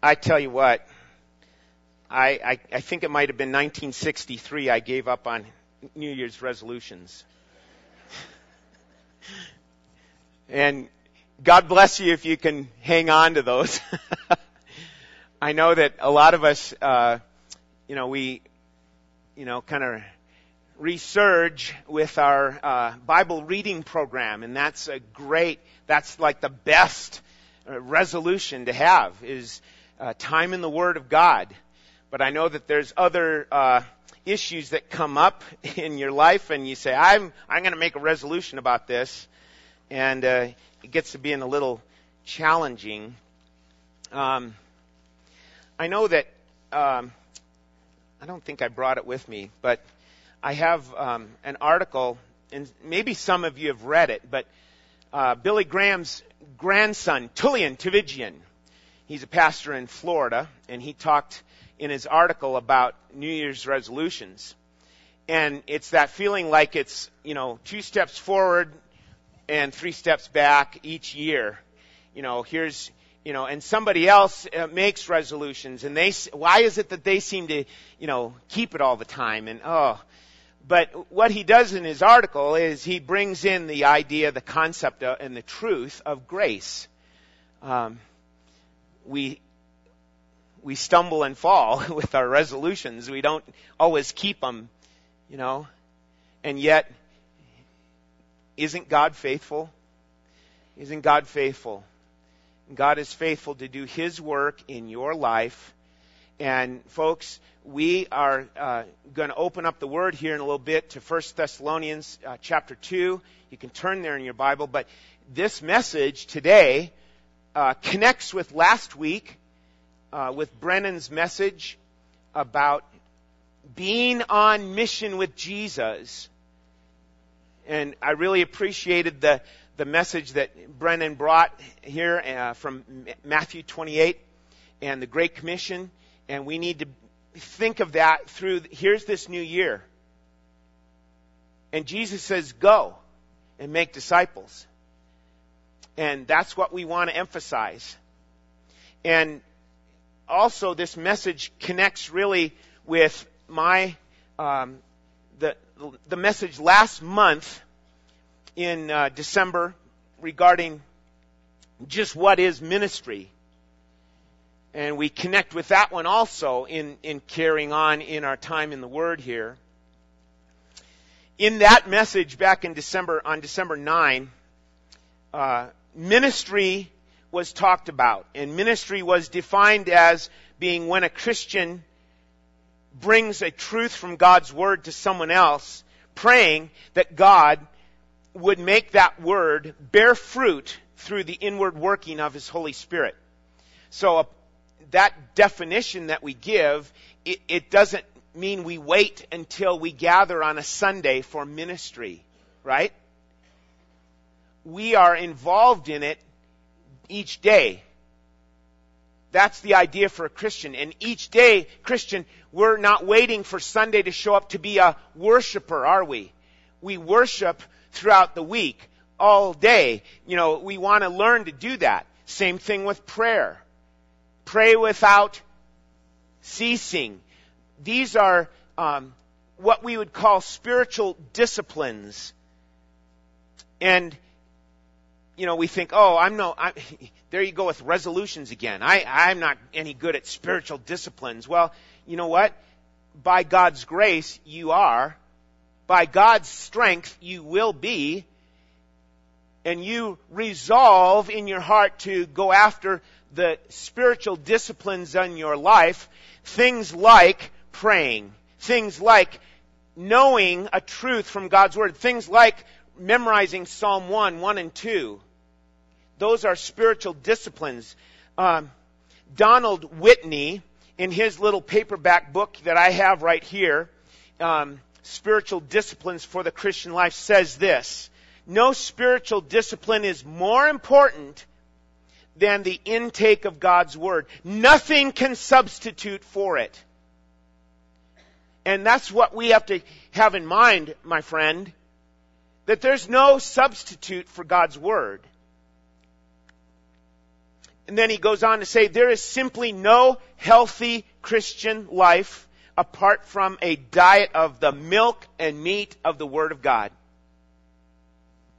I tell you what, I, I, I think it might have been 1963 I gave up on New Year's resolutions. and God bless you if you can hang on to those. I know that a lot of us, uh, you know, we, you know, kind of resurge with our uh, Bible reading program, and that's a great. That's like the best uh, resolution to have is uh, time in the Word of God. But I know that there's other uh, issues that come up in your life, and you say, "I'm I'm going to make a resolution about this," and uh, it gets to being a little challenging. Um, I know that um, I don't think I brought it with me, but I have um, an article, and maybe some of you have read it, but uh, Billy Graham's grandson, Tullian Tchividjian, he's a pastor in Florida, and he talked in his article about New Year's resolutions. And it's that feeling like it's, you know, two steps forward and three steps back each year. You know, here's you know, and somebody else uh, makes resolutions, and they, why is it that they seem to, you know, keep it all the time? And oh, but what he does in his article is he brings in the idea, the concept, of, and the truth of grace. Um, we we stumble and fall with our resolutions. We don't always keep them, you know, and yet, isn't God faithful? Isn't God faithful? God is faithful to do His work in your life. And folks, we are uh, going to open up the Word here in a little bit to 1 Thessalonians uh, chapter 2. You can turn there in your Bible. But this message today uh, connects with last week, uh, with Brennan's message about being on mission with Jesus. And I really appreciated the, the message that Brennan brought here uh, from Matthew 28 and the Great Commission, and we need to think of that through here's this new year. And Jesus says, Go and make disciples. And that's what we want to emphasize. And also, this message connects really with my um, the the message last month in uh, December regarding just what is ministry. And we connect with that one also in, in carrying on in our time in the Word here. In that message back in December, on December 9, uh, ministry was talked about. And ministry was defined as being when a Christian brings a truth from God's Word to someone else, praying that God would make that word bear fruit through the inward working of His Holy Spirit. So uh, that definition that we give, it, it doesn't mean we wait until we gather on a Sunday for ministry, right? We are involved in it each day. That's the idea for a Christian. And each day, Christian, we're not waiting for Sunday to show up to be a worshiper, are we? We worship throughout the week, all day. You know, we want to learn to do that. Same thing with prayer. Pray without ceasing. These are um, what we would call spiritual disciplines. And you know, we think, oh, I'm no, I'm, there you go with resolutions again. I, I'm not any good at spiritual disciplines. Well, you know what? By God's grace, you are by God's strength, you will be, and you resolve in your heart to go after the spiritual disciplines in your life, things like praying, things like knowing a truth from God's Word, things like memorizing Psalm 1, 1 and 2. Those are spiritual disciplines. Um, Donald Whitney, in his little paperback book that I have right here, um, spiritual disciplines for the Christian life says this No spiritual discipline is more important than the intake of God's Word. Nothing can substitute for it. And that's what we have to have in mind, my friend, that there's no substitute for God's Word. And then he goes on to say, there is simply no healthy Christian life apart from a diet of the milk and meat of the Word of God.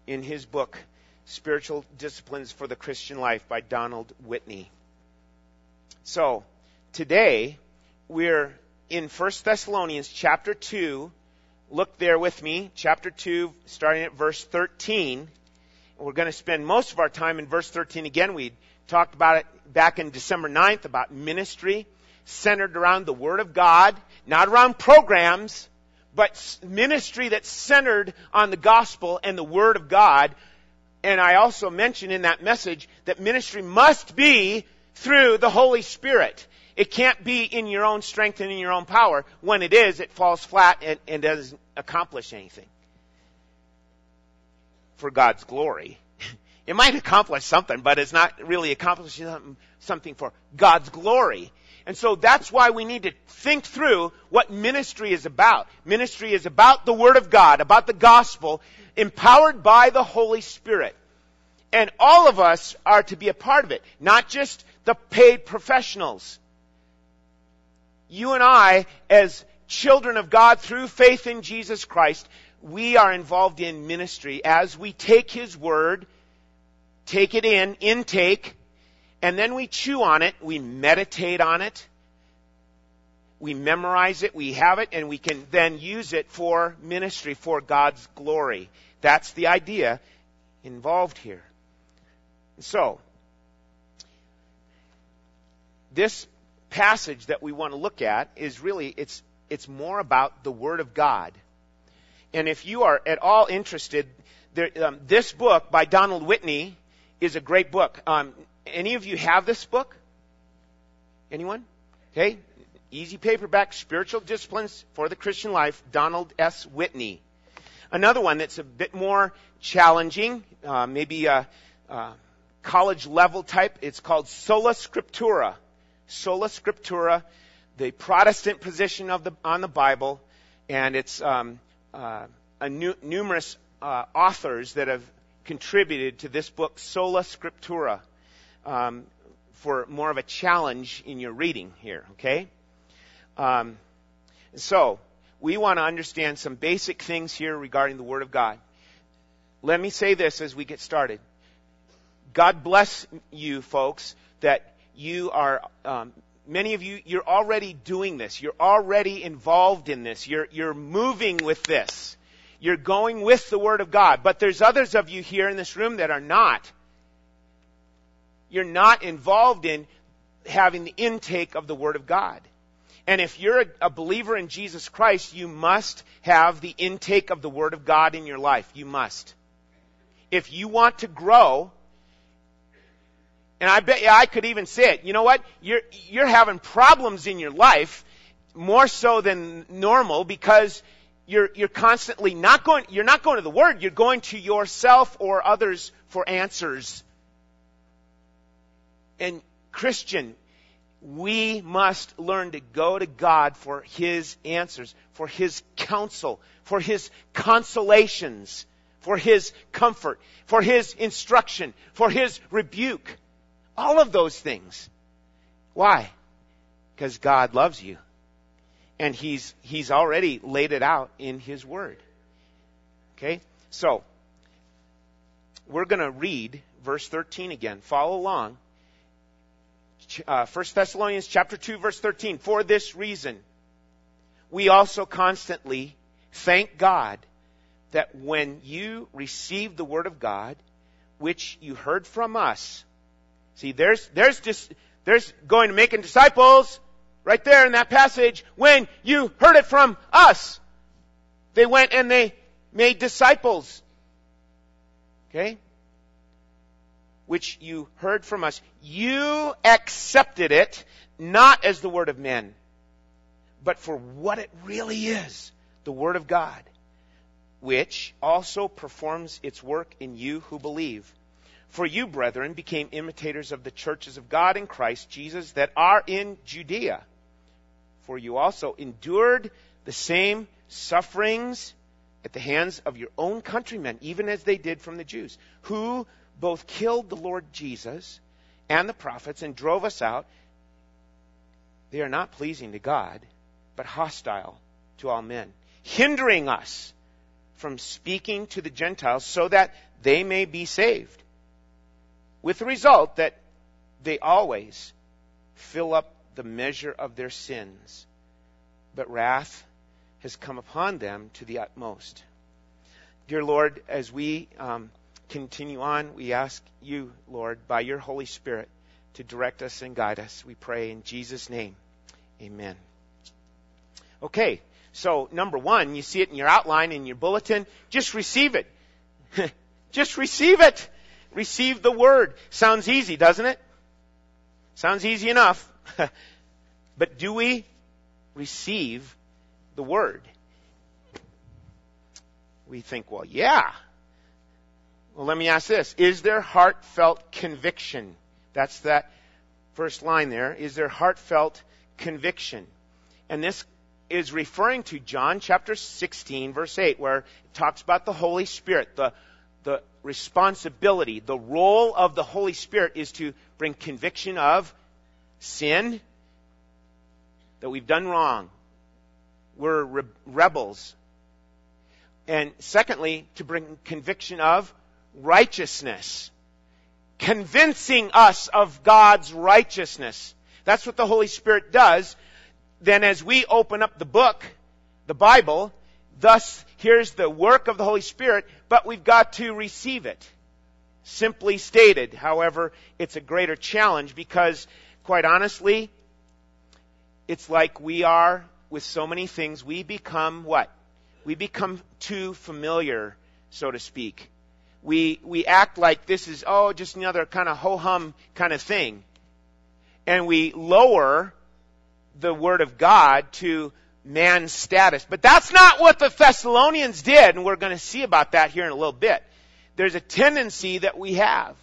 In his book, Spiritual Disciplines for the Christian Life by Donald Whitney. So, today, we're in 1 Thessalonians chapter 2. Look there with me, chapter 2, starting at verse 13. We're going to spend most of our time in verse 13 again. We talked about it back in December 9th about ministry centered around the Word of God, not around programs, but ministry that's centered on the gospel and the Word of God. And I also mentioned in that message that ministry must be through the Holy Spirit. It can't be in your own strength and in your own power. When it is, it falls flat and, and doesn't accomplish anything for God's glory. It might accomplish something, but it's not really accomplishing something for God's glory. And so that's why we need to think through what ministry is about. Ministry is about the Word of God, about the gospel, empowered by the Holy Spirit. And all of us are to be a part of it, not just the paid professionals. You and I, as children of God through faith in Jesus Christ, we are involved in ministry as we take His Word, take it in, intake, and then we chew on it, we meditate on it, we memorize it, we have it, and we can then use it for ministry, for God's glory. That's the idea involved here. So, this passage that we want to look at is really, it's, it's more about the Word of God. And if you are at all interested, there, um, this book by Donald Whitney is a great book. Um, any of you have this book? Anyone? Okay. Easy paperback, Spiritual Disciplines for the Christian Life, Donald S. Whitney. Another one that's a bit more challenging, uh, maybe a, a, college level type. It's called Sola Scriptura. Sola Scriptura, the Protestant position of the, on the Bible, and it's um, uh, nu- numerous uh, authors that have contributed to this book, Sola Scriptura, um, for more of a challenge in your reading here, okay? Um, so, we want to understand some basic things here regarding the Word of God. Let me say this as we get started. God bless you folks that you are, um, many of you, you're already doing this. You're already involved in this. You're, you're moving with this. You're going with the Word of God. But there's others of you here in this room that are not. You're not involved in having the intake of the Word of God. And if you're a, believer in Jesus Christ, you must have the intake of the Word of God in your life. You must. If you want to grow, and I bet you I could even say it, you know what? You're, you're having problems in your life more so than normal because you're, you're constantly not going, you're not going to the Word, you're going to yourself or others for answers. And Christian, we must learn to go to God for His answers, for His counsel, for His consolations, for His comfort, for His instruction, for His rebuke. All of those things. Why? Because God loves you and he's he's already laid it out in his word. Okay? So, we're going to read verse 13 again. Follow along. Uh, 1 Thessalonians chapter 2 verse 13. For this reason, we also constantly thank God that when you received the word of God, which you heard from us, see, there's, there's just, there's going to making disciples, Right there in that passage, when you heard it from us, they went and they made disciples. Okay? Which you heard from us. You accepted it not as the word of men, but for what it really is, the word of God, which also performs its work in you who believe. For you, brethren, became imitators of the churches of God in Christ Jesus that are in Judea for you also endured the same sufferings at the hands of your own countrymen, even as they did from the Jews, who both killed the Lord Jesus and the prophets and drove us out, they are not pleasing to God, but hostile to all men, hindering us from speaking to the Gentiles so that they may be saved. With the result that they always fill up the measure of their sins, but wrath has come upon them to the utmost. Dear Lord, as we um, continue on, we ask you, Lord, by your Holy Spirit, to direct us and guide us. We pray in Jesus' name. Amen. Okay, so number one, you see it in your outline, in your bulletin. Just receive it. Just receive it. Receive the word. Sounds easy, doesn't it? Sounds easy enough. but do we receive the word? We think, well, yeah. Well, let me ask this. Is there heartfelt conviction? That's that first line there. Is there heartfelt conviction? And this is referring to John chapter 16 verse 8 where it talks about the Holy Spirit. The, the responsibility, the role of the Holy Spirit is to bring conviction of sin, that we've done wrong. We're re- rebels. And secondly, to bring conviction of righteousness. Convincing us of God's righteousness. That's what the Holy Spirit does. Then as we open up the book, the Bible, thus here's the work of the Holy Spirit, but we've got to receive it. Simply stated, however, it's a greater challenge because, quite honestly, it's like we are with so many things, we become what? We become too familiar, so to speak. We, we act like this is, oh, just another kind of ho-hum kind of thing. And we lower the Word of God to man's status. But that's not what the Thessalonians did, and we're going to see about that here in a little bit. There's a tendency that we have.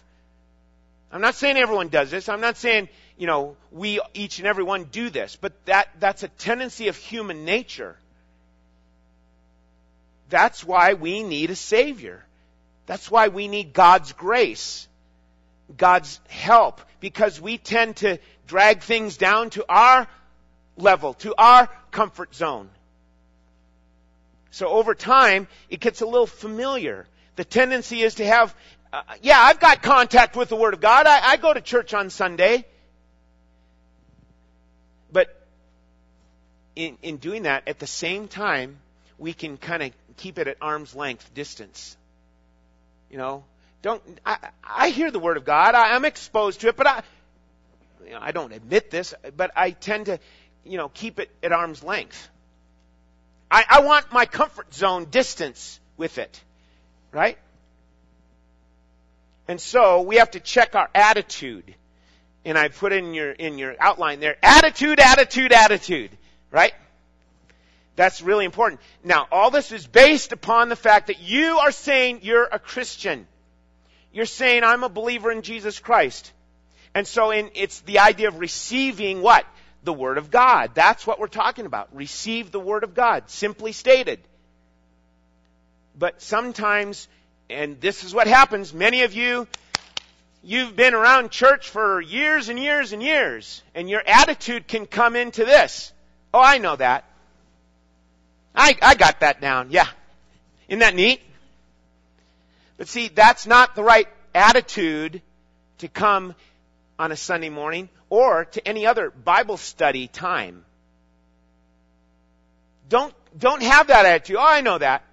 I'm not saying everyone does this. I'm not saying, you know, we each and every one do this, but that, that's a tendency of human nature. That's why we need a Savior. That's why we need God's grace, God's help, because we tend to drag things down to our level, to our comfort zone. So over time, it gets a little familiar. The tendency is to have, uh, yeah, I've got contact with the Word of God. I, I go to church on Sunday. But in, in doing that, at the same time, we can kind of keep it at arm's length distance. You know, don't, I, I hear the Word of God. I, I'm exposed to it, but I, you know, I don't admit this, but I tend to you know, keep it at arm's length. I, I want my comfort zone distance with it. Right? And so we have to check our attitude. And I put in your, in your outline there, attitude, attitude, attitude. Right? That's really important. Now, all this is based upon the fact that you are saying you're a Christian. You're saying I'm a believer in Jesus Christ. And so in, it's the idea of receiving what? the Word of God. That's what we're talking about. Receive the Word of God, simply stated. But sometimes, and this is what happens, many of you, you've been around church for years and years and years, and your attitude can come into this. Oh, I know that. I, I got that down. Yeah. Isn't that neat? But see, that's not the right attitude to come on a Sunday morning or to any other Bible study time. Don't, don't have that attitude. Oh, I know that.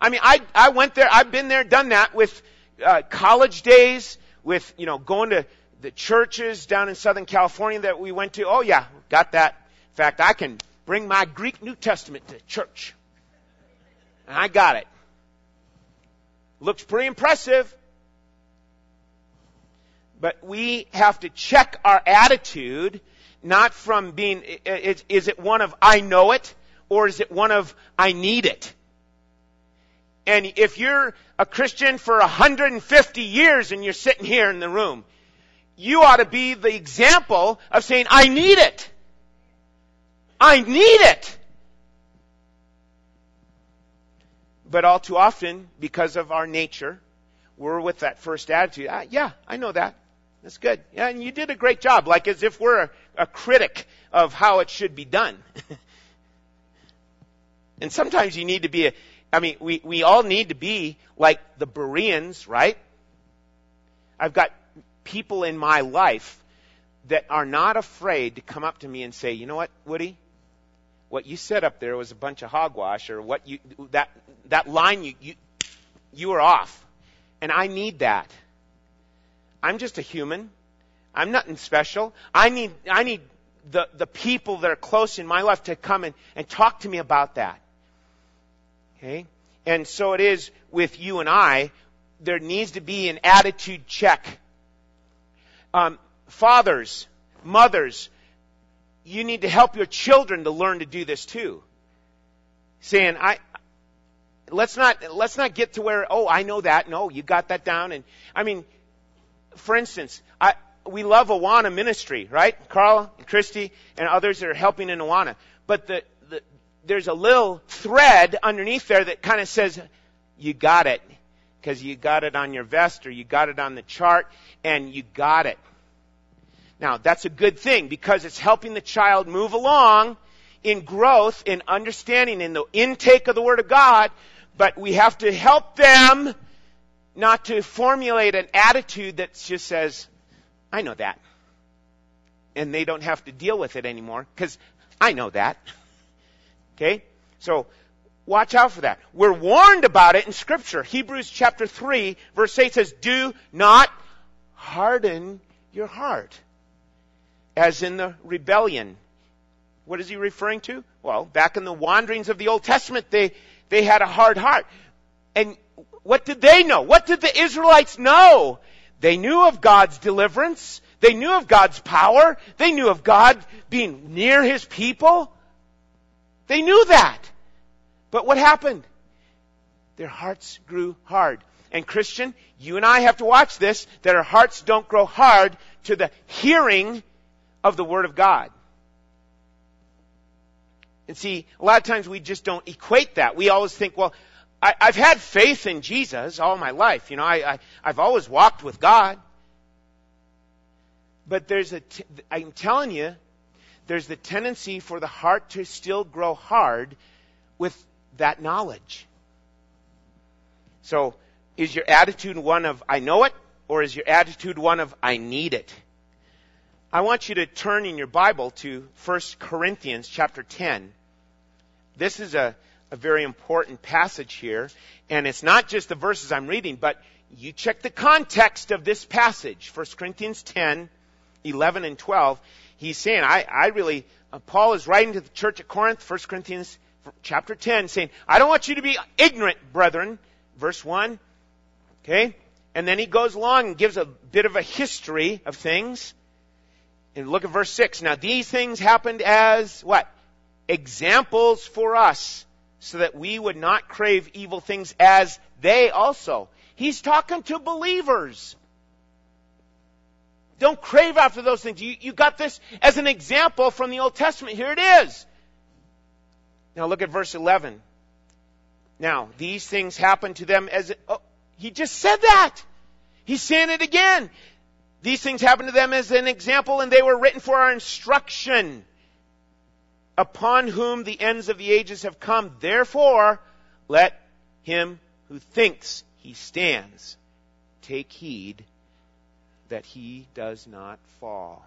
I mean, I, I went there, I've been there, done that with uh, college days, with, you know, going to the churches down in Southern California that we went to. Oh yeah, got that. In fact, I can bring my Greek New Testament to church. And I got it. Looks pretty impressive. But we have to check our attitude, not from being, is, it one of I know it, or is it one of I need it? And if you're a Christian for 150 years and you're sitting here in the room, you ought to be the example of saying, I need it. I need it. But all too often, because of our nature, we're with that first attitude. Ah, yeah, I know that. That's good. Yeah, and you did a great job, like as if we're a, a critic of how it should be done. and sometimes you need to be a, I mean, we, we all need to be like the Bereans, right? I've got people in my life that are not afraid to come up to me and say, you know what, Woody? What you said up there was a bunch of hogwash, or what you, that, that line you, you, you were off. And I need that. I'm just a human. I'm nothing special. I need, I need the, the people that are close in my life to come and, and talk to me about that. Okay? And so it is with you and I. There needs to be an attitude check. Um, fathers, mothers, you need to help your children to learn to do this too. Saying, I, let's not, let's not get to where, oh, I know that. No, you got that down. And, I mean, for instance, I, we love Awana ministry, right? Carl and Christy and others that are helping in Awana. But the, the, there's a little thread underneath there that kind of says, you got it. Because you got it on your vest or you got it on the chart and you got it. Now, that's a good thing because it's helping the child move along in growth, in understanding, in the intake of the Word of God, but we have to help them not to formulate an attitude that just says, I know that. And they don't have to deal with it anymore because I know that. Okay? So, watch out for that. We're warned about it in scripture. Hebrews chapter 3 verse 8 says, do not harden your heart as in the rebellion. What is he referring to? Well, back in the wanderings of the Old Testament, they, they had a hard heart. And what did they know? What did the Israelites know? They knew of God's deliverance. They knew of God's power. They knew of God being near His people. They knew that. But what happened? Their hearts grew hard. And Christian, you and I have to watch this, that our hearts don't grow hard to the hearing of the Word of God. And see, a lot of times we just don't equate that. We always think, well, I, have had faith in Jesus all my life. You know, I, I, I've always walked with God. But there's a, t- I'm telling you, there's the tendency for the heart to still grow hard with that knowledge. So, is your attitude one of, I know it, or is your attitude one of, I need it? I want you to turn in your Bible to 1 Corinthians chapter 10. This is a, a very important passage here, and it's not just the verses I'm reading, but you check the context of this passage, 1 Corinthians 10, 11 and 12. He's saying, I, I really, uh, Paul is writing to the church at Corinth, 1 Corinthians chapter 10, saying, I don't want you to be ignorant, brethren. Verse 1. Okay? And then he goes along and gives a bit of a history of things. And look at verse 6. Now these things happened as what? Examples for us, so that we would not crave evil things as they also. He's talking to believers. Don't crave after those things. You, you got this as an example from the Old Testament. Here it is. Now look at verse 11. Now, these things happened to them as, oh, he just said that. He's saying it again. These things happened to them as an example, and they were written for our instruction, upon whom the ends of the ages have come. Therefore, let him who thinks he stands take heed that he does not fall.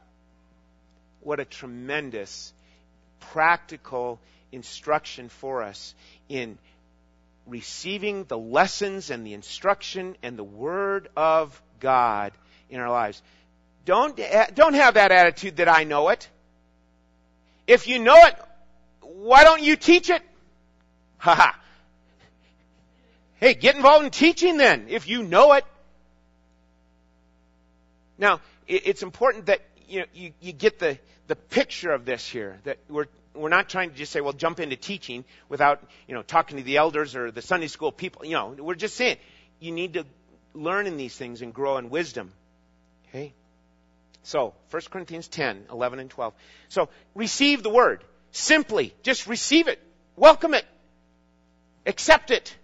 What a tremendous practical instruction for us in receiving the lessons and the instruction and the Word of God in our lives. Don't, don't have that attitude that I know it. If you know it, why don't you teach it? Ha ha. Hey, get involved in teaching then, if you know it. Now, it's important that you, know, you, you get the, the picture of this here, that we're, we're not trying to just say, well, jump into teaching without, you know, talking to the elders or the Sunday school people. You know, we're just saying you need to learn in these things and grow in wisdom. Okay? So, 1 Corinthians 10, 11 and 12. So, receive the word. Simply, just receive it. Welcome it. Accept it.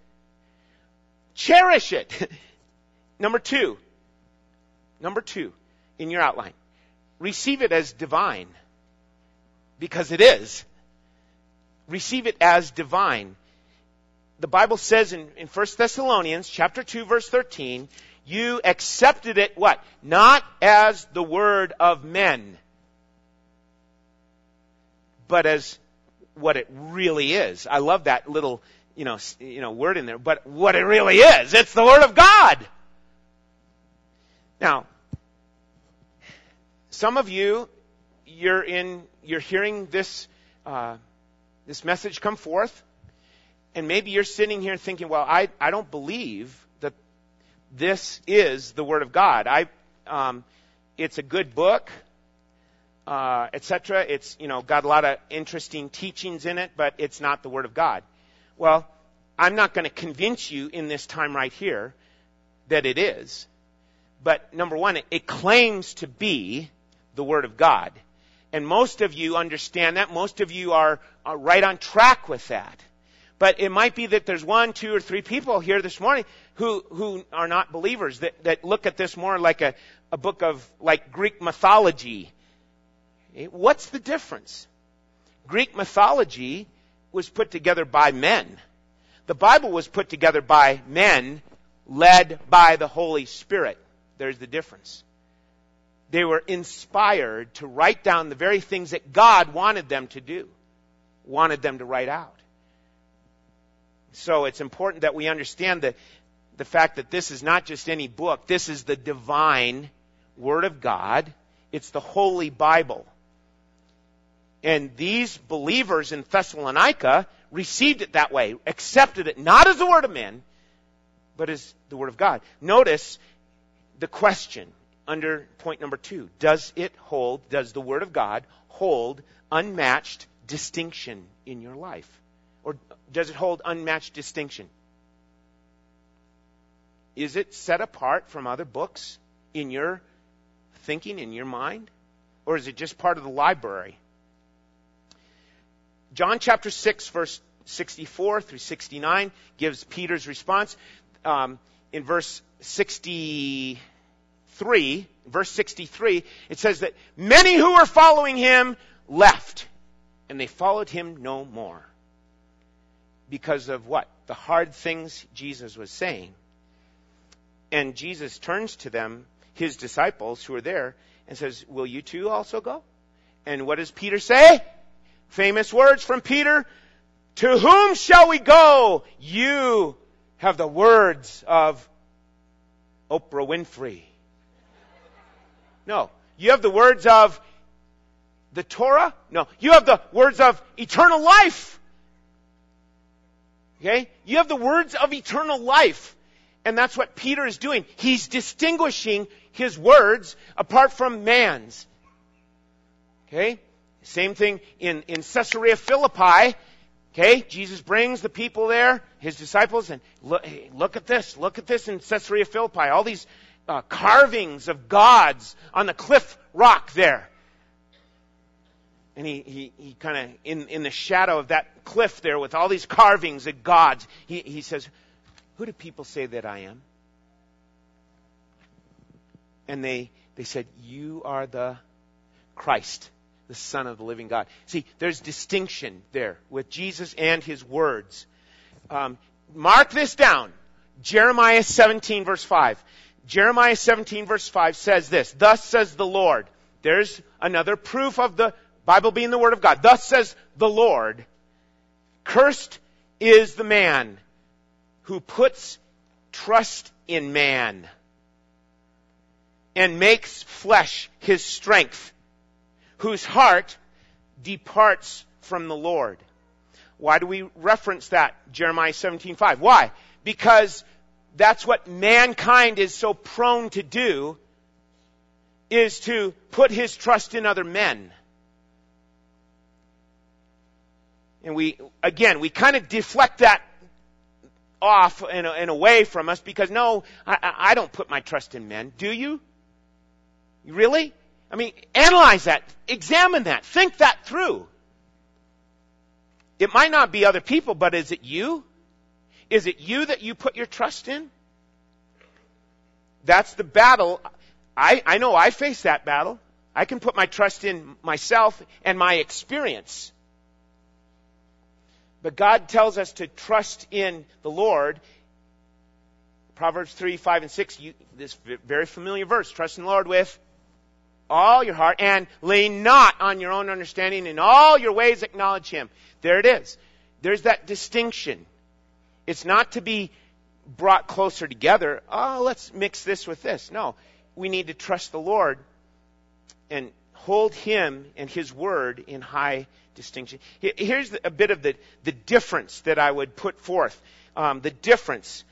Cherish it. number two. Number two. in your outline. Receive it as divine. Because it is. Receive it as divine. The Bible says in, in 1 Thessalonians chapter 2 verse 13, you accepted it what? Not as the word of men, but as what it really is. I love that little, you know, you know, word in there, but what it really is. It's the word of God. Now, some of you, you're in, you're hearing this, uh, this message come forth, and maybe you're sitting here thinking, well, I, I don't believe that this is the Word of God. I, um, it's a good book, uh, etc. It's, you know, got a lot of interesting teachings in it, but it's not the Word of God. Well, I'm not going to convince you in this time right here that it is. But number one, it, it claims to be the Word of God. And most of you understand that. Most of you are, are right on track with that. But it might be that there's one, two, or three people here this morning who, who are not believers, that, that look at this more like a, a book of, like Greek mythology. Eh, what's the difference? Greek mythology was put together by men. The Bible was put together by men led by the Holy Spirit. There's the difference. They were inspired to write down the very things that God wanted them to do, wanted them to write out. So it's important that we understand the, the fact that this is not just any book. This is the divine Word of God. It's the Holy Bible. And these believers in Thessalonica received it that way, accepted it not as the Word of men, but as the Word of God. Notice the question under point number two. Does it hold, does the Word of God hold unmatched distinction in your life? Or does it hold unmatched distinction? Is it set apart from other books in your thinking, in your mind? Or is it just part of the library? John chapter 6, verse 64 through 69 gives Peter's response. Um, in verse 60, 3, verse 63, it says that many who were following him left and they followed him no more. Because of what? The hard things Jesus was saying. And Jesus turns to them, his disciples who are there, and says, Will you too also go? And what does Peter say? Famous words from Peter. To whom shall we go? You have the words of Oprah Winfrey. No. You have the words of the Torah? No. You have the words of eternal life. Okay? You have the words of eternal life. And that's what Peter is doing. He's distinguishing his words apart from man's. Okay? Same thing in, in Caesarea Philippi. Okay? Jesus brings the people there, his disciples, and look, hey, look at this. Look at this in Caesarea Philippi. All these uh, carvings of gods on the cliff rock there. And he, he, he kind of, in, in the shadow of that cliff there with all these carvings of gods, he, he says, Who do people say that I am? And they, they said, You are the Christ, the Son of the living God. See, there's distinction there with Jesus and his words. Um, mark this down. Jeremiah 17, verse 5. Jeremiah 17 verse 5 says this, Thus says the Lord. There's another proof of the Bible being the Word of God. Thus says the Lord, Cursed is the man who puts trust in man and makes flesh his strength, whose heart departs from the Lord. Why do we reference that? Jeremiah 17:5. Why? Because that's what mankind is so prone to do is to put his trust in other men. And we, again, we kind of deflect that off and, and away from us because no, I, I don't put my trust in men. Do you? Really? I mean, analyze that. Examine that. Think that through. It might not be other people, but is it you? Is it you that you put your trust in? That's the battle I, I know I face that battle. I can put my trust in myself and my experience. But God tells us to trust in the Lord. Proverbs 3, 5, and 6, you, this very familiar verse. Trust in the Lord with all your heart and lean not on your own understanding. In all your ways acknowledge Him. There it is. There's that distinction. It's not to be brought closer together. Oh, let's mix this with this. No. We need to trust the Lord and hold Him and His Word in high distinction. Here's a bit of the, the difference that I would put forth. Um, the difference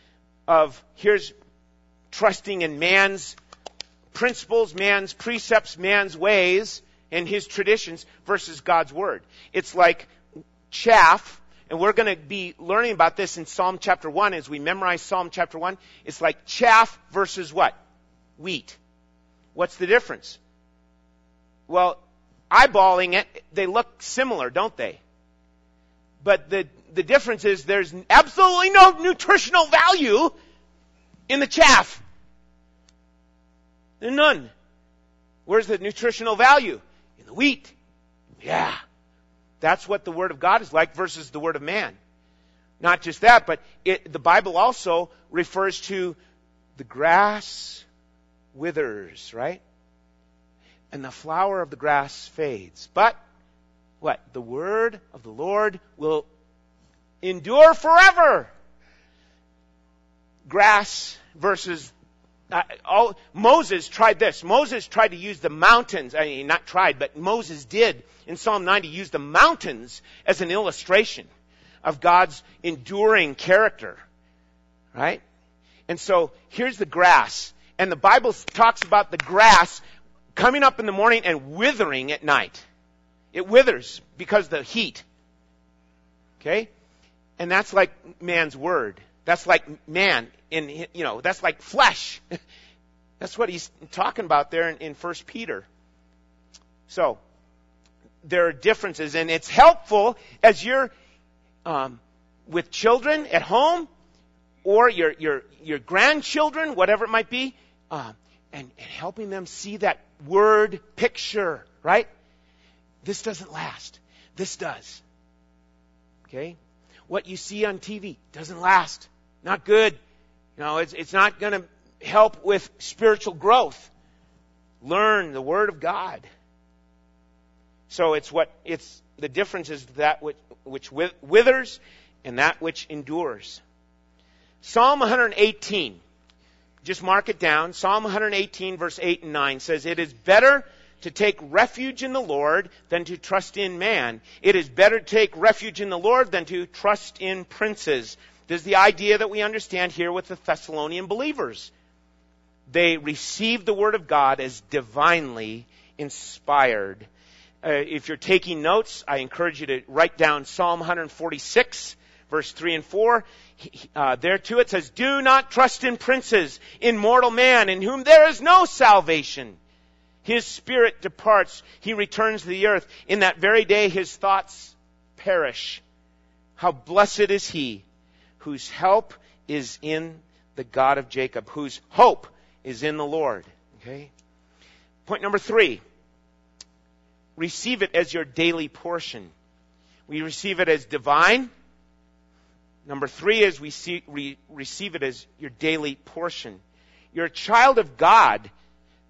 of here's trusting in man's principles, man's precepts, man's ways, and his traditions versus God's Word. It's like chaff, and we're going to be learning about this in Psalm chapter 1 as we memorize Psalm chapter 1. It's like chaff versus what? Wheat. What's the difference? Well, eyeballing it, they look similar, don't they? But the, the difference is there's absolutely no nutritional value in the chaff. None. Where's the nutritional value? In the wheat. Yeah. That's what the Word of God is like versus the Word of man. Not just that, but it, the Bible also refers to the grass withers, right? and the flower of the grass fades. But what? The word of the Lord will endure forever. Grass versus uh, all, Moses tried this. Moses tried to use the mountains. I mean, not tried, but Moses did in Psalm 90 use the mountains as an illustration of God's enduring character. Right? And so here's the grass. And the Bible talks about the grass coming up in the morning and withering at night. It withers because the heat. Okay? And that's like man's word. That's like man in, you know, that's like flesh. that's what he's talking about there in, in 1 Peter. So, there are differences and it's helpful as you're, um, with children at home or your, your, your grandchildren, whatever it might be, uh, and, and helping them see that word picture, right? This doesn't last. This does. Okay? What you see on TV doesn't last. Not good. You know, it's, it's not going to help with spiritual growth. Learn the Word of God. So it's what, it's, the difference is that which, which withers and that which endures. Psalm 118 just mark it down. Psalm 118 verse 8 and 9 says, It is better to take refuge in the Lord than to trust in man. It is better to take refuge in the Lord than to trust in princes. There's the idea that we understand here with the Thessalonian believers. They received the Word of God as divinely inspired. Uh, if you're taking notes, I encourage you to write down Psalm 146 verse 3 and 4. Uh, there too it says, Do not trust in princes, in mortal man, in whom there is no salvation. His spirit departs, he returns to the earth. In that very day his thoughts perish. How blessed is he whose help is in the God of Jacob, whose hope is in the Lord. Okay? Point number three. Receive it as your daily portion. We receive it as divine Number three is we, see, we receive it as your daily portion. You're a child of God.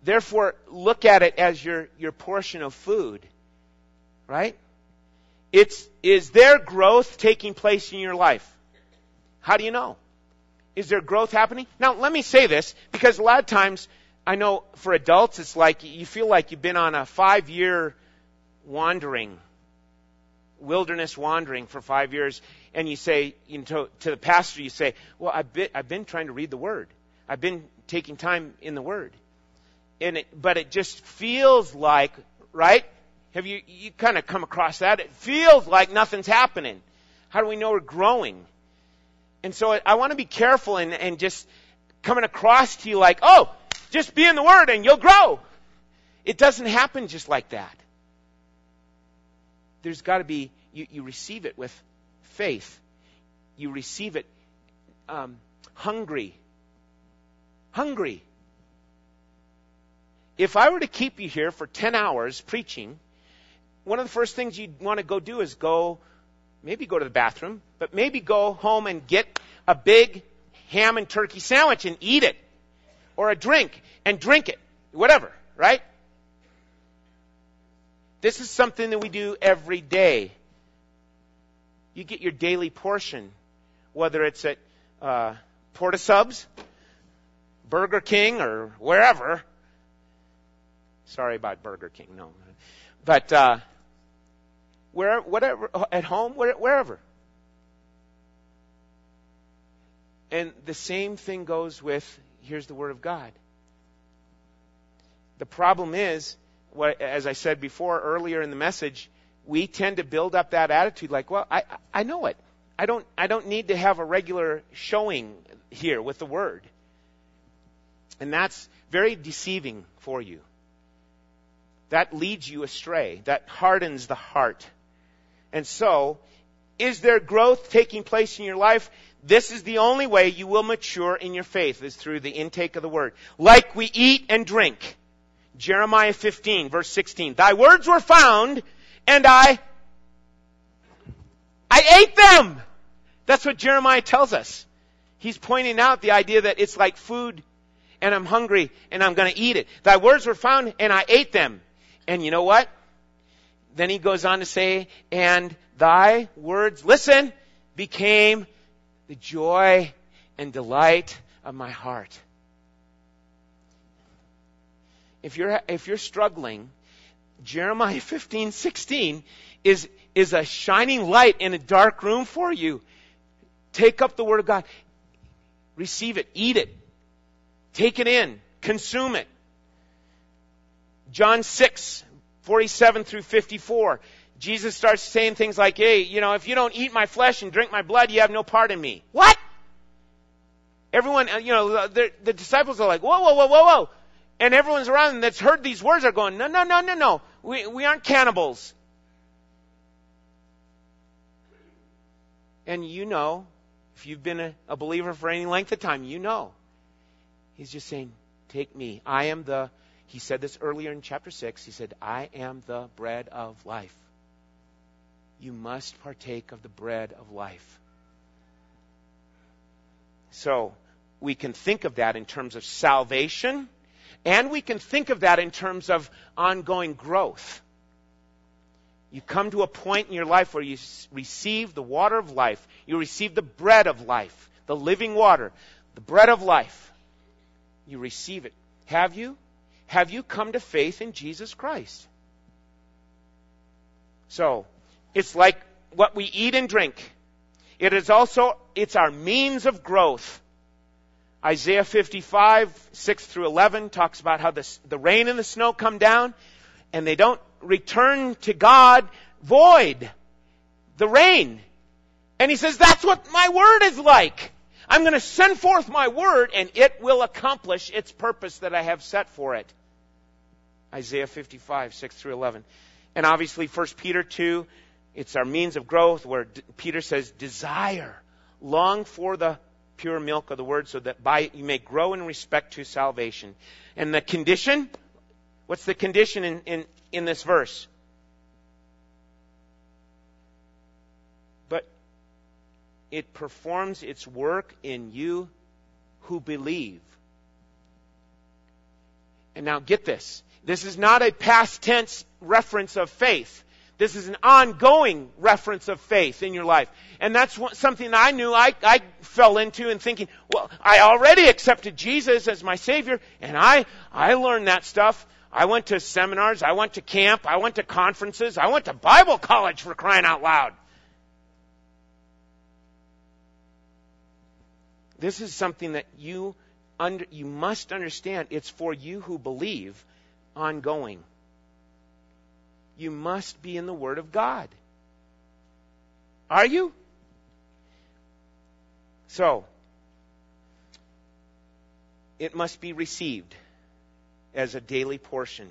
Therefore, look at it as your, your portion of food. Right? It's, is there growth taking place in your life? How do you know? Is there growth happening? Now, let me say this, because a lot of times, I know for adults, it's like you feel like you've been on a five year wandering wilderness wandering for five years, and you say you know, to, to the pastor, you say, "Well, I've been I've been trying to read the Word. I've been taking time in the Word." And it, but it just feels like, right? Have you you kind of come across that? It feels like nothing's happening. How do we know we're growing? And so I want to be careful and, and just coming across to you like, oh, just be in the Word and you'll grow. It doesn't happen just like that there's got to be, you, you receive it with faith. You receive it um, hungry. Hungry. if I were to keep you here for 10 hours preaching, one of the first things you'd want to go do is go, maybe go to the bathroom, but maybe go home and get a big ham and turkey sandwich and eat it. Or a drink and drink it. Whatever, right? This is something that we do every day. You get your daily portion, whether it's at uh, Port of Subs, Burger King, or wherever. Sorry about Burger King, no. But uh, where, whatever, at home, wherever. And the same thing goes with here's the Word of God. The problem is, as I said before earlier in the message, we tend to build up that attitude like, well, I, I know it. I don't, I don't need to have a regular showing here with the Word. And that's very deceiving for you. That leads you astray. That hardens the heart. And so, is there growth taking place in your life? This is the only way you will mature in your faith is through the intake of the word. Like we eat and drink. Jeremiah 15 verse 16. Thy words were found and I, I ate them. That's what Jeremiah tells us. He's pointing out the idea that it's like food and I'm hungry and I'm going to eat it. Thy words were found and I ate them. And you know what? Then he goes on to say, and thy words, listen, became the joy and delight of my heart. If you're, if you're struggling, Jeremiah 15, 16 is, is a shining light in a dark room for you. Take up the Word of God. Receive it. Eat it. Take it in. Consume it. John 6, 47 through 54. Jesus starts saying things like, hey, you know, if you don't eat my flesh and drink my blood, you have no part in me. What? Everyone, uh, you know, the, the disciples are like, whoa, whoa, whoa, whoa, whoa. And everyone's around them that's heard these words are going, no, no, no, no, no. We, we aren't cannibals. And you know, if you've been a, a believer for any length of time, you know. He's just saying, take me. I am the, he said this earlier in chapter 6. He said, I am the bread of life you must partake of the bread of life. So, we can think of that in terms of salvation, and we can think of that in terms of ongoing growth. You come to a point in your life where you receive the water of life, you receive the bread of life, the living water, the bread of life. You receive it. Have you? Have you come to faith in Jesus Christ? So, it's like what we eat and drink. It is also, it's our means of growth. Isaiah 55, 6 through 11 talks about how the, the rain and the snow come down and they don't return to God void. The rain. And he says, that's what my word is like. I'm going to send forth my word and it will accomplish its purpose that I have set for it. Isaiah 55, 6 through 11. And obviously 1 Peter 2, it's our means of growth where Peter says, desire, long for the pure milk of the word so that by it you may grow in respect to salvation. And the condition, what's the condition in, in, in this verse? It performs its work in you who believe. And now get this. This is not a past tense reference of faith. This is an ongoing reference of faith in your life. And that's something I knew I, I fell into and thinking, well, I already accepted Jesus as my Savior, and I, I learned that stuff. I went to seminars, I went to camp, I went to conferences, I went to Bible college for crying out loud. This is something that you under, you must understand. It's for you who believe ongoing you must be in the Word of God. Are you? So, it must be received as a daily portion.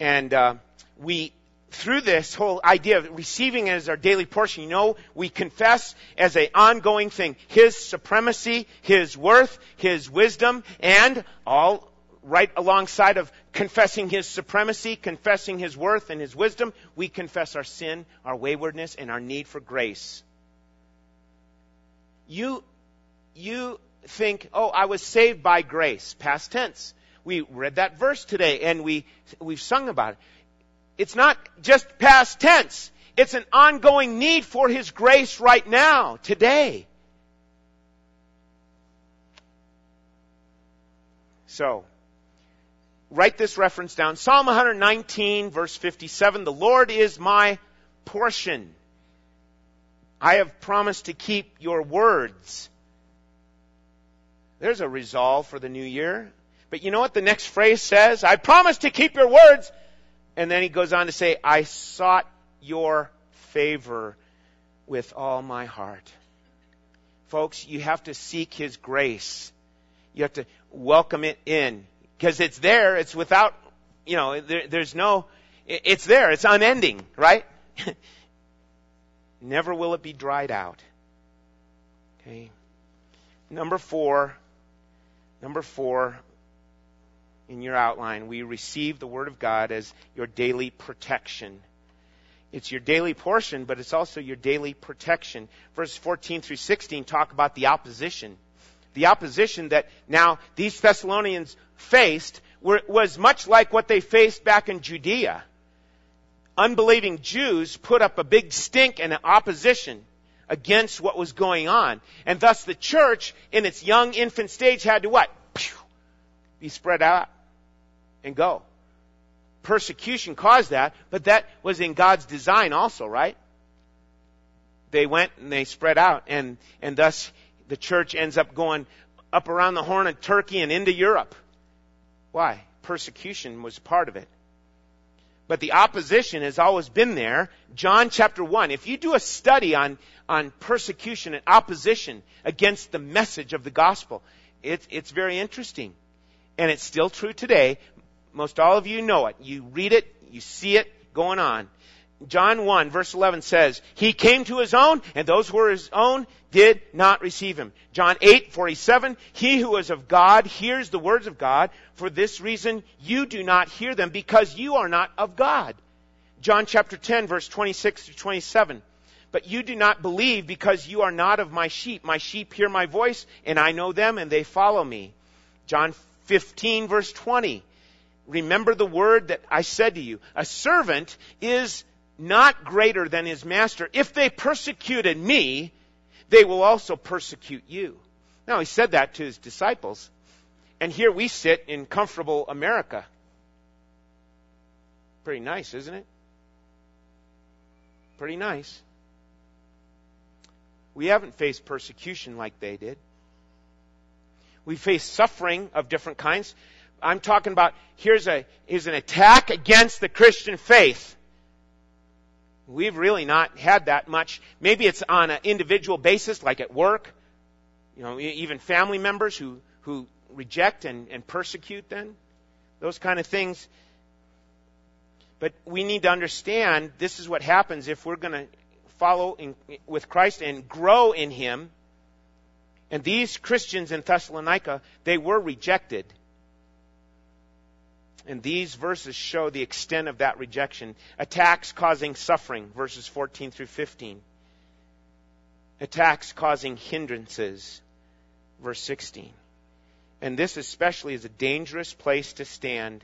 And uh, we, through this whole idea of receiving it as our daily portion, you know, we confess as an ongoing thing His supremacy, His worth, His wisdom, and all right alongside of confessing His supremacy, confessing His worth and His wisdom, we confess our sin, our waywardness, and our need for grace. You, you think, oh, I was saved by grace, past tense. We read that verse today and we, we've sung about it. It's not just past tense. It's an ongoing need for His grace right now, today. So, write this reference down. Psalm 119 verse 57, the Lord is my portion. I have promised to keep your words. There's a resolve for the new year. But you know what the next phrase says? I promise to keep your words. And then he goes on to say, I sought your favor with all my heart. Folks, you have to seek his grace. You have to welcome it in. Because it's there, it's without, you know, there, there's no, it's there, it's unending, right? Never will it be dried out. Okay. Number four, number four, in your outline, we receive the Word of God as your daily protection. It's your daily portion, but it's also your daily protection. Verses 14 through 16 talk about the opposition. The opposition that now these Thessalonians faced were, was much like what they faced back in Judea unbelieving Jews put up a big stink and opposition against what was going on. And thus the church in its young infant stage had to what? Be spread out and go. Persecution caused that, but that was in God's design also, right? They went and they spread out and, and thus the church ends up going up around the Horn of Turkey and into Europe. Why? Persecution was part of it. But the opposition has always been there. John chapter 1. If you do a study on, on persecution and opposition against the message of the gospel, it's, it's very interesting. And it's still true today. Most all of you know it. You read it, you see it going on. John 1 verse 11 says, He came to His own, and those who were His own did not receive Him. John 8 47, He who is of God hears the words of God. For this reason you do not hear them, because you are not of God. John chapter 10 verse 26 to 27. But you do not believe because you are not of my sheep. My sheep hear my voice, and I know them, and they follow me. John 15 verse 20. Remember the word that I said to you. A servant is not greater than his master. If they persecuted me, they will also persecute you. Now, he said that to his disciples. And here we sit in comfortable America. Pretty nice, isn't it? Pretty nice. We haven't faced persecution like they did. We face suffering of different kinds. I'm talking about here's a here's an attack against the Christian faith. We've really not had that much. Maybe it's on an individual basis, like at work. You know, even family members who, who reject and, and persecute then. Those kind of things. But we need to understand this is what happens if we're going to follow in, with Christ and grow in Him. And these Christians in Thessalonica, they were rejected. And these verses show the extent of that rejection. Attacks causing suffering, verses 14 through 15. Attacks causing hindrances, verse 16. And this especially is a dangerous place to stand,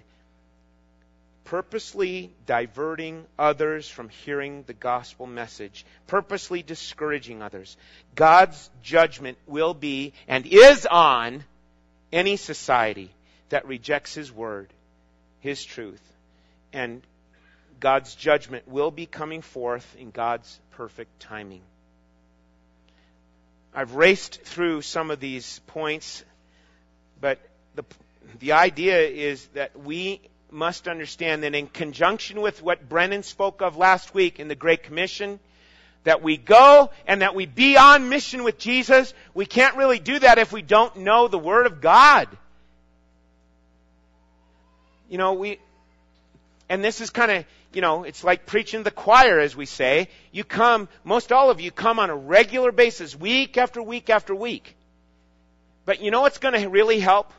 purposely diverting others from hearing the gospel message, purposely discouraging others. God's judgment will be and is on any society that rejects His word his truth. And God's judgment will be coming forth in God's perfect timing. I've raced through some of these points, but the, the idea is that we must understand that in conjunction with what Brennan spoke of last week in the Great Commission, that we go and that we be on mission with Jesus, we can't really do that if we don't know the Word of God you know, we, and this is kind of, you know, it's like preaching the choir, as we say. You come, most all of you come on a regular basis, week after week after week. But you know what's going to really help?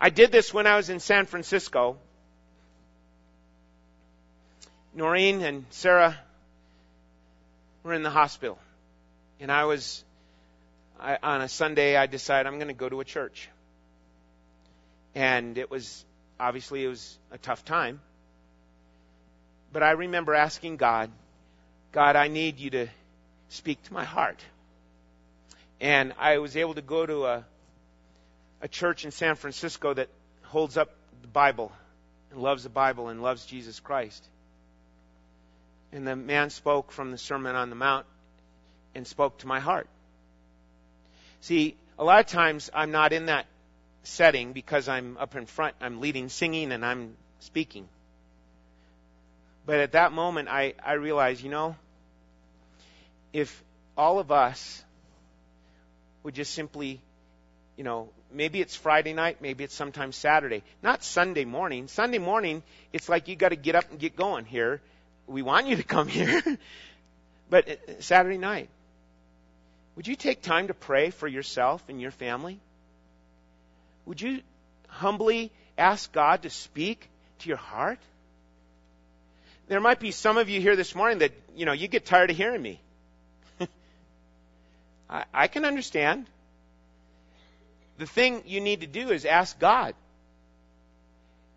I did this when I was in San Francisco. Noreen and Sarah were in the hospital. And I was, I, on a Sunday, I decided I'm going to go to a church. And it was, obviously, it was a tough time. But I remember asking God, God, I need you to speak to my heart. And I was able to go to a, a church in San Francisco that holds up the Bible and loves the Bible and loves Jesus Christ. And the man spoke from the Sermon on the Mount and spoke to my heart. See, a lot of times I'm not in that setting because I'm up in front, I'm leading singing and I'm speaking. But at that moment, I, I realized, you know, if all of us would just simply, you know, maybe it's Friday night, maybe it's sometimes Saturday, not Sunday morning. Sunday morning, it's like you got to get up and get going here. We want you to come here. but uh, Saturday night, would you take time to pray for yourself and your family? Would you humbly ask God to speak to your heart? There might be some of you here this morning that, you know, you get tired of hearing me. I, I can understand. The thing you need to do is ask God.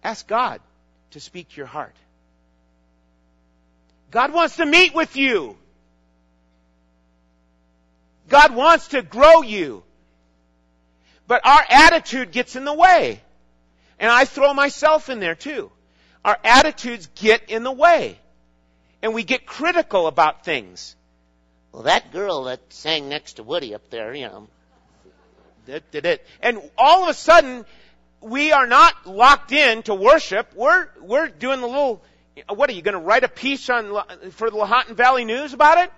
Ask God to speak to your heart. God wants to meet with you. God wants to grow you. But our attitude gets in the way. And I throw myself in there too. Our attitudes get in the way. And we get critical about things. Well, that girl that sang next to Woody up there, you know. Did, did it. And all of a sudden, we are not locked in to worship. We're, we're doing the little, what are you going to write a piece on, for the Lahontan Valley News about it?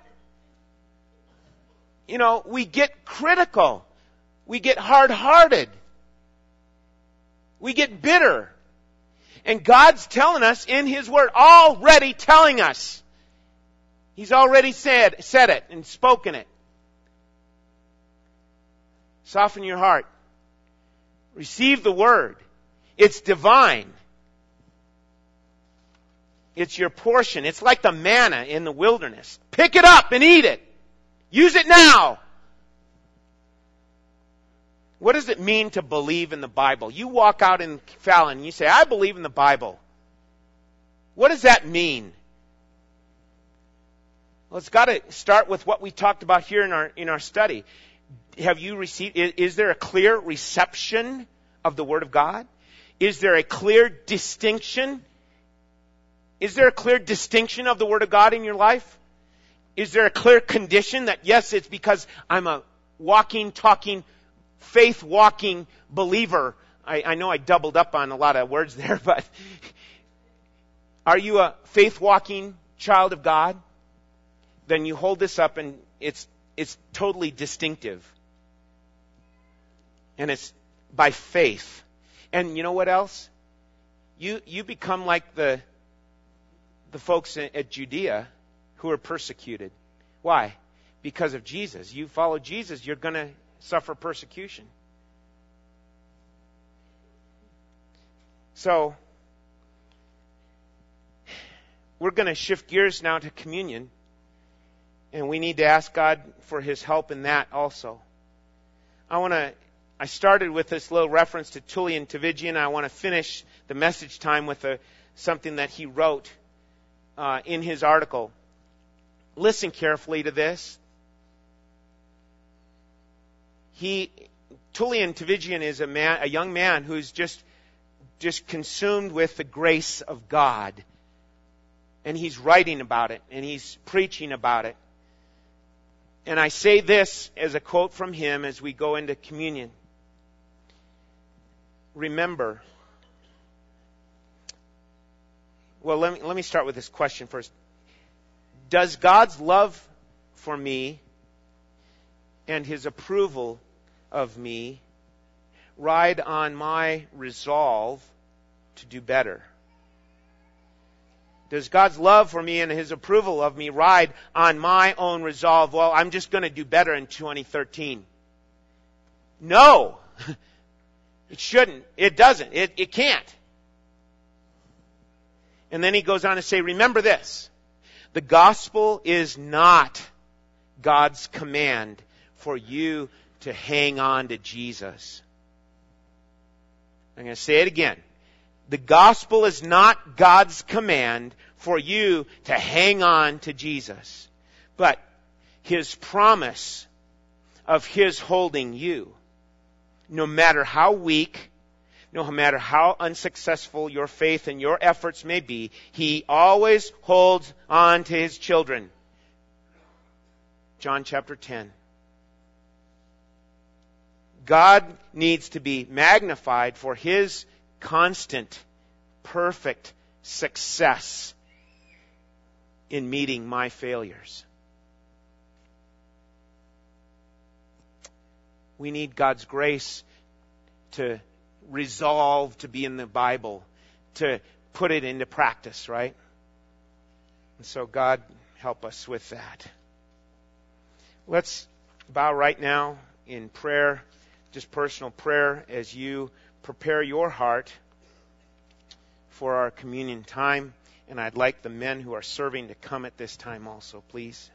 You know, we get critical. We get hard-hearted. We get bitter. And God's telling us in His Word, already telling us. He's already said, said it and spoken it. Soften your heart. Receive the Word. It's divine. It's your portion. It's like the manna in the wilderness. Pick it up and eat it. Use it now. What does it mean to believe in the Bible? You walk out in Fallon and you say, I believe in the Bible. What does that mean? Well, it's got to start with what we talked about here in our, in our study. Have you received, is, is there a clear reception of the Word of God? Is there a clear distinction? Is there a clear distinction of the Word of God in your life? Is there a clear condition that yes, it's because I'm a walking, talking, faith walking believer? I, I know I doubled up on a lot of words there, but are you a faith walking child of God? Then you hold this up and it's, it's totally distinctive. And it's by faith. And you know what else? You, you become like the, the folks at Judea who are persecuted. Why? Because of Jesus. You follow Jesus, you're to suffer persecution. So, we're going to shift gears now to communion. And we need to ask God for His help in that also. I want to, I started with this little reference to Tullian Tchividjian. I want to finish the message time with a, something that he wrote uh, in his article. Listen carefully to this. He, Tullian Tchividjian is a man, a young man who's just, just consumed with the grace of God. And he's writing about it and he's preaching about it. And I say this as a quote from him as we go into communion. Remember, well, let me, let me start with this question first. Does God's love for me and his approval of me ride on my resolve to do better? Does God's love for me and his approval of me ride on my own resolve? Well, I'm just going to do better in 2013. No. It shouldn't. It doesn't. It, it can't. And then he goes on to say, remember this. The gospel is not God's command for you to hang on to Jesus. I'm going to say it again. The gospel is not God's command for you to hang on to Jesus, but His promise of His holding you. No matter how weak, no matter how unsuccessful your faith and your efforts may be, He always holds on to His children. John chapter 10. God needs to be magnified for His constant, perfect success in meeting my failures. We need God's grace to resolve to be in the Bible, to put it into practice, right? And so, God, help us with that. Let's bow right now in prayer, just personal prayer, as you prepare your heart for our communion time. And I'd like the men who are serving to come at this time also, please.